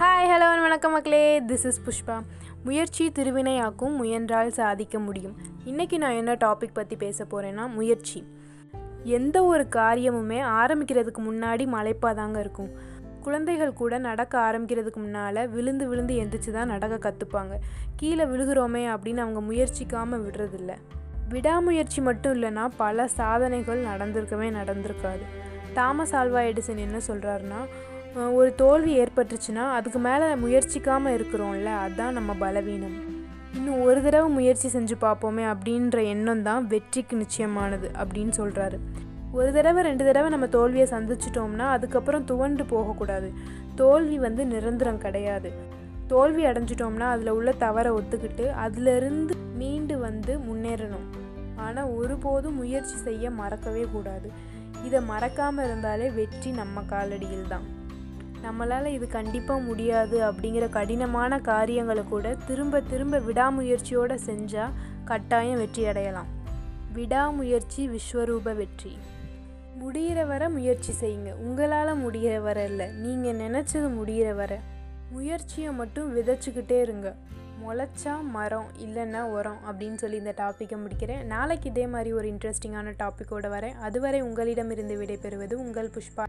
Hi hello வணக்கம் மக்களே. This is Pushpa முயற்சி திருவினையாக்கும் முயன்றால் சாதிக்க முடியும். இன்றைக்கி நான் என்ன டாபிக் பற்றி பேச போகிறேன்னா முயற்சி. எந்த ஒரு காரியமுமே ஆரம்பிக்கிறதுக்கு முன்னாடி மலைப்பாக தாங்க இருக்கும். குழந்தைகள் கூட நடக்க ஆரம்பிக்கிறதுக்கு முன்னால் விழுந்து விழுந்து எந்திரிச்சு தான் நடக்க கற்றுப்பாங்க கீழே விழுகிறோமே அப்படின்னு அவங்க முயற்சிக்காமல் விடுறதில்ல. விடாமுயற்சி மட்டும் இல்லைன்னா பல சாதனைகள் நடந்திருக்கவே நடந்திருக்காது. தாமஸ் ஆல்வா எடிசன் என்ன சொல்கிறாருன்னா ஒரு தோல்வி ஏற்பட்டுச்சுன்னா அதுக்கு மேலே முயற்சிக்காமல் இருக்கிறோம்ல அதுதான் நம்ம பலவீனம். இன்னும் ஒரு தடவை முயற்சி செஞ்சு பார்ப்போமே அப்படின்ற எண்ணம் தான் வெற்றிக்கு நிச்சயமானது அப்படின்னு சொல்கிறாரு ஒரு தடவை ரெண்டு தடவை நம்ம தோல்வியை சந்திச்சிட்டோம்னா அதுக்கப்புறம் துவண்டு போகக்கூடாது. தோல்வி வந்து நிரந்தரம் கிடையாது. தோல்வி அடைஞ்சிட்டோம்னா அதில் உள்ள தவறை ஒத்துக்கிட்டு அதிலிருந்து மீண்டு வந்து முன்னேறணும். ஆனால் ஒருபோதும் முயற்சி செய்ய மறக்கவே கூடாது. இதை மறக்காமல் இருந்தாலே வெற்றி நம்ம காலடியில் தான் நம்மளால் இது கண்டிப்பாக முடியாது அப்படிங்கிற கடினமான காரியங்களை கூட திரும்ப திரும்ப விடாமுயற்சியோடு செஞ்சால் கட்டாயம் வெற்றி அடையலாம். விடாமுயற்சி விஸ்வரூப வெற்றி. முடிகிற வர முயற்சி செய்யுங்க. உங்களால் முடிகிற வர இல்லை. நீங்கள் நினச்சது முடிகிற வர. முயற்சியை மட்டும் விதைச்சிக்கிட்டே இருங்க. முளைச்சா மரம் இல்லைன்னா உரம் அப்படின்னு சொல்லி இந்த டாப்பிக்கை முடிக்கிறேன். நாளைக்கு இதே மாதிரி ஒரு இன்ட்ரெஸ்டிங்கான டாப்பிக்கோடு வரேன். அதுவரை உங்களிடமிருந்து விடைபெறுவது உங்கள் புஷ்பா.